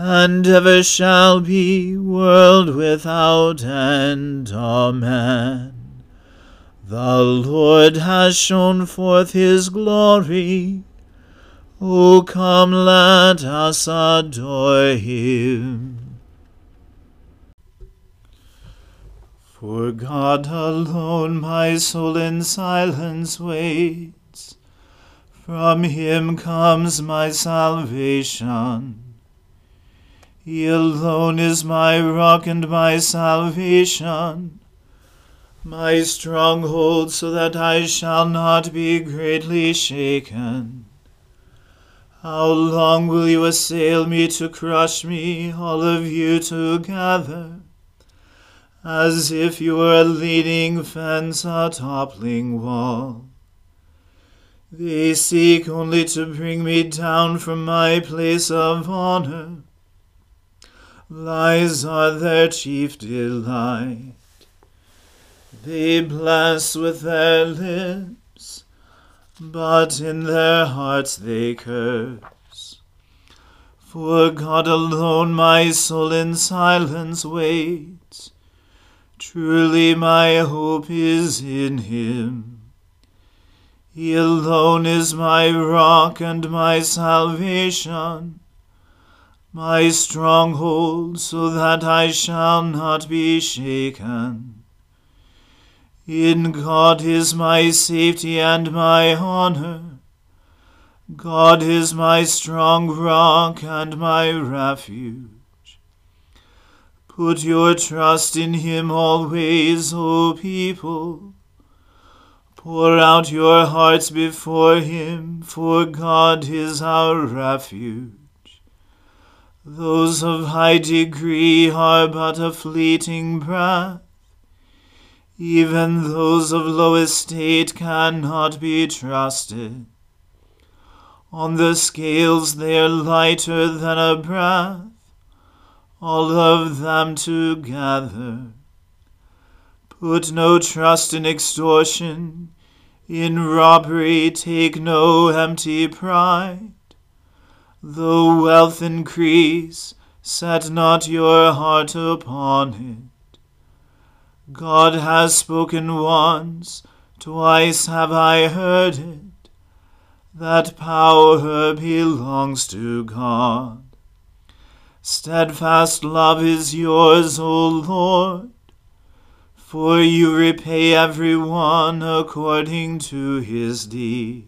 and ever shall be, world without end. Amen. The Lord has shown forth his glory. O come, let us adore him. For God alone my soul in silence waits. From him comes my salvation. He alone is my rock and my salvation, my stronghold, so that I shall not be greatly shaken. How long will you assail me to crush me, all of you together? As if you were a leaning fence, a toppling wall. They seek only to bring me down from my place of honor. Lies are their chief delight. They bless with their lips but in their hearts they curse. For God alone my soul in silence waits. Truly my hope is in him. He alone is my rock and my salvation, my stronghold, so that I shall not be shaken. In God is my safety and my honor. God is my strong rock and my refuge. Put your trust in him always, O people. Pour out your hearts before him, for God is our refuge. Those of high degree are but a fleeting breath even those of low estate cannot be trusted. On the scales they are lighter than a breath, all of them together. Put no trust in extortion, in robbery take no empty pride. Though wealth increase, set not your heart upon it. God has spoken once, twice have I heard it that power belongs to God. Steadfast love is yours, O Lord, for you repay every one according to his deeds.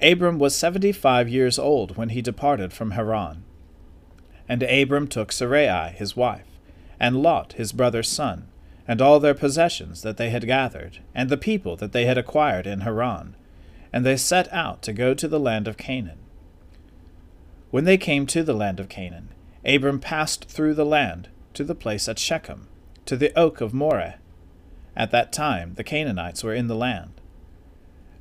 Abram was seventy five years old when he departed from Haran. And Abram took Sarai his wife, and Lot his brother's son, and all their possessions that they had gathered, and the people that they had acquired in Haran, and they set out to go to the land of Canaan. When they came to the land of Canaan, Abram passed through the land to the place at Shechem, to the oak of Moreh. At that time the Canaanites were in the land.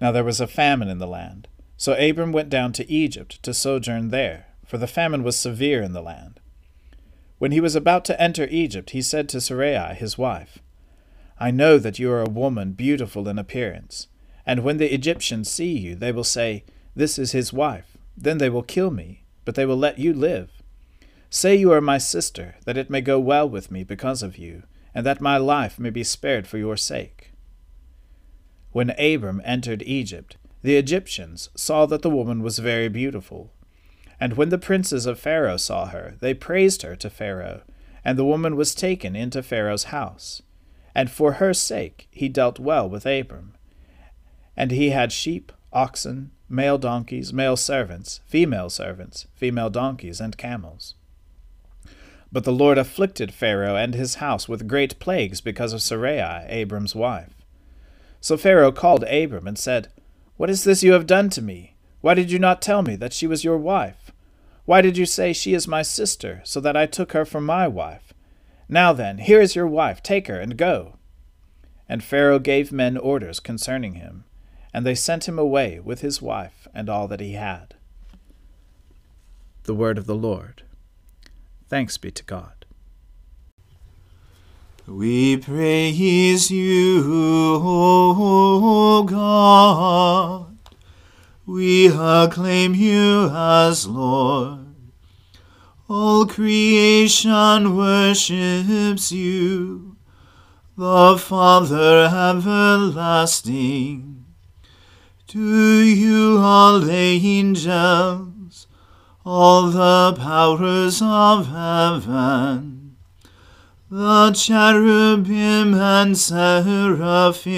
Now there was a famine in the land. So Abram went down to Egypt to sojourn there, for the famine was severe in the land. When he was about to enter Egypt, he said to Sarai his wife, I know that you are a woman beautiful in appearance, and when the Egyptians see you, they will say, this is his wife. Then they will kill me, but they will let you live. Say you are my sister, that it may go well with me because of you, and that my life may be spared for your sake. When Abram entered Egypt, the Egyptians saw that the woman was very beautiful. And when the princes of Pharaoh saw her, they praised her to Pharaoh, and the woman was taken into Pharaoh's house. And for her sake he dealt well with Abram. And he had sheep, oxen, male donkeys, male servants, female servants, female donkeys, and camels. But the Lord afflicted Pharaoh and his house with great plagues because of Sarai, Abram's wife. So Pharaoh called Abram and said, What is this you have done to me? Why did you not tell me that she was your wife? Why did you say she is my sister, so that I took her for my wife? Now then, here is your wife, take her and go. And Pharaoh gave men orders concerning him and they sent him away with his wife and all that he had. The word of the Lord. Thanks be to God. We praise you, O God. We acclaim you as Lord. All creation worships you, the Father everlasting to you all angels, all the powers of heaven, the cherubim and seraphim,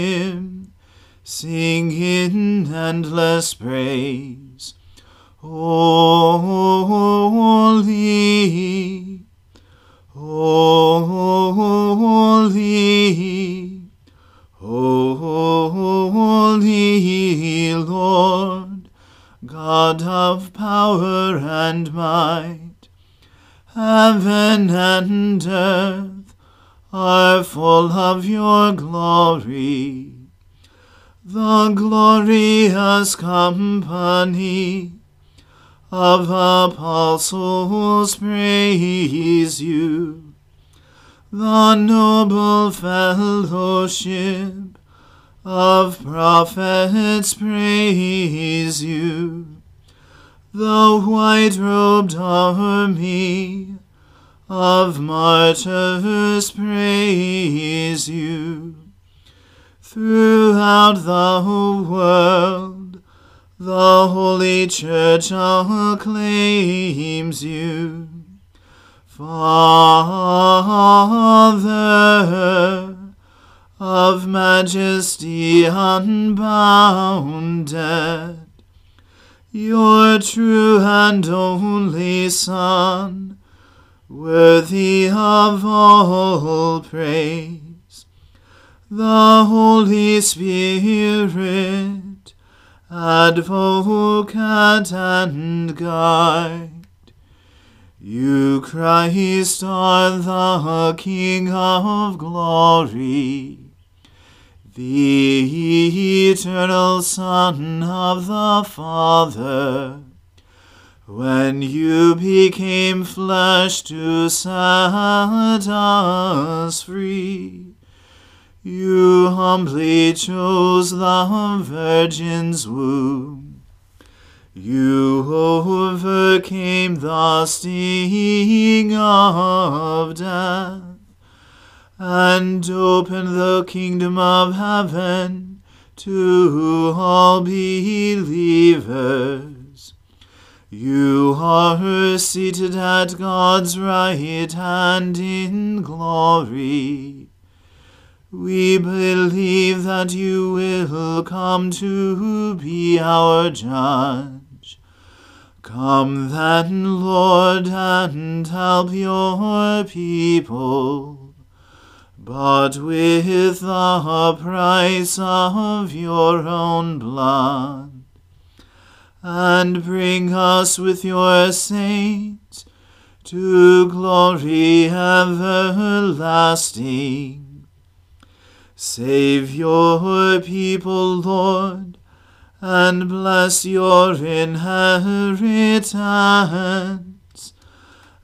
sing in endless praise. Holy, holy, Holy Lord, God of power and might, Heaven and earth are full of your glory. The glorious company of apostles praise you. The noble fellowship of prophets praise you the white robed army of martyrs praise you. Throughout the world, the Holy Church acclaims you. Father of majesty unbounded, your true and only Son, worthy of all praise. The Holy Spirit, advocate and guide. You, Christ, are the King of glory the eternal Son of the Father, when you became flesh to set us free, you humbly chose the Virgin's womb. You overcame the sting of death and opened the kingdom of heaven to all believers. You are seated at God's right hand in glory. We believe that you will come to be our judge. Come then, Lord, and help your people but with the price of your own blood. And bring us with your saints to glory everlasting. Save your people, Lord, and bless your inheritance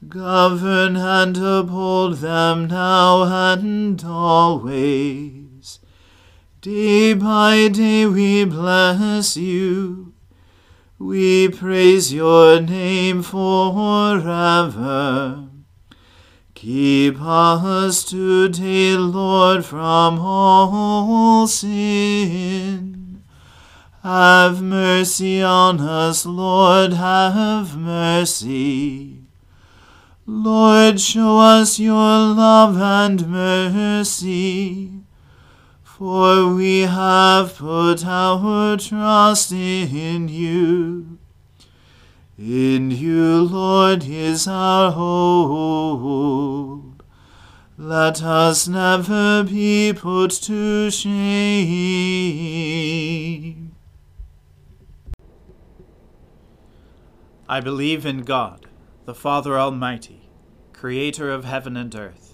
Govern and uphold them now and always. Day by day we bless you. We praise your name forever. Keep us today, Lord, from all sin. Have mercy on us, Lord, have mercy. Lord, show us your love and mercy, for we have put our trust in you. In you, Lord, is our hope. Let us never be put to shame. I believe in God the Father Almighty, creator of heaven and earth.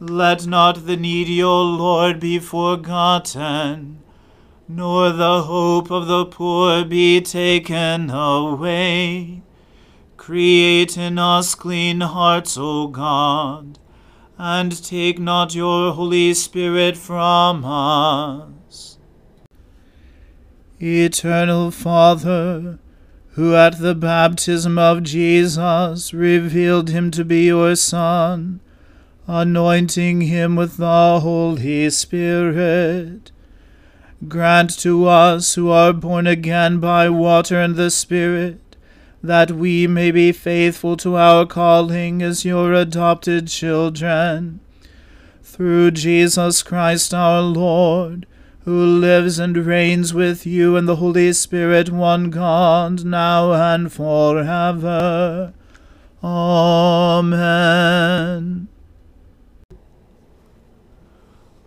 Let not the needy, O Lord, be forgotten, nor the hope of the poor be taken away. Create in us clean hearts, O God, and take not your Holy Spirit from us. Eternal Father, who at the baptism of Jesus revealed him to be your Son, anointing him with the Holy Spirit, grant to us who are born again by water and the Spirit, that we may be faithful to our calling as your adopted children. Through Jesus Christ our Lord, who lives and reigns with you and the Holy Spirit, one God, now and forever. Amen.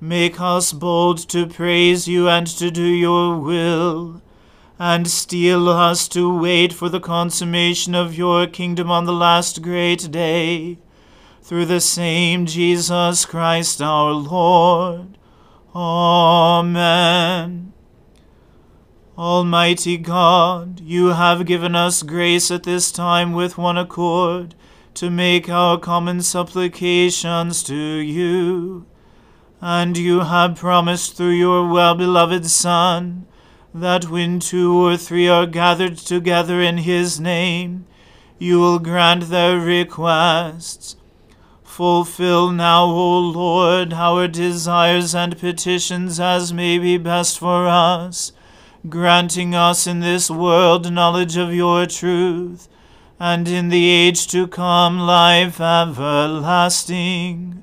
make us bold to praise you and to do your will, and steel us to wait for the consummation of your kingdom on the last great day. Through the same Jesus Christ our Lord. Amen. Almighty God, you have given us grace at this time with one accord to make our common supplications to you. And you have promised through your well beloved Son that when two or three are gathered together in his name, you will grant their requests. Fulfill now, O Lord, our desires and petitions as may be best for us granting us in this world knowledge of your truth, and in the age to come life everlasting.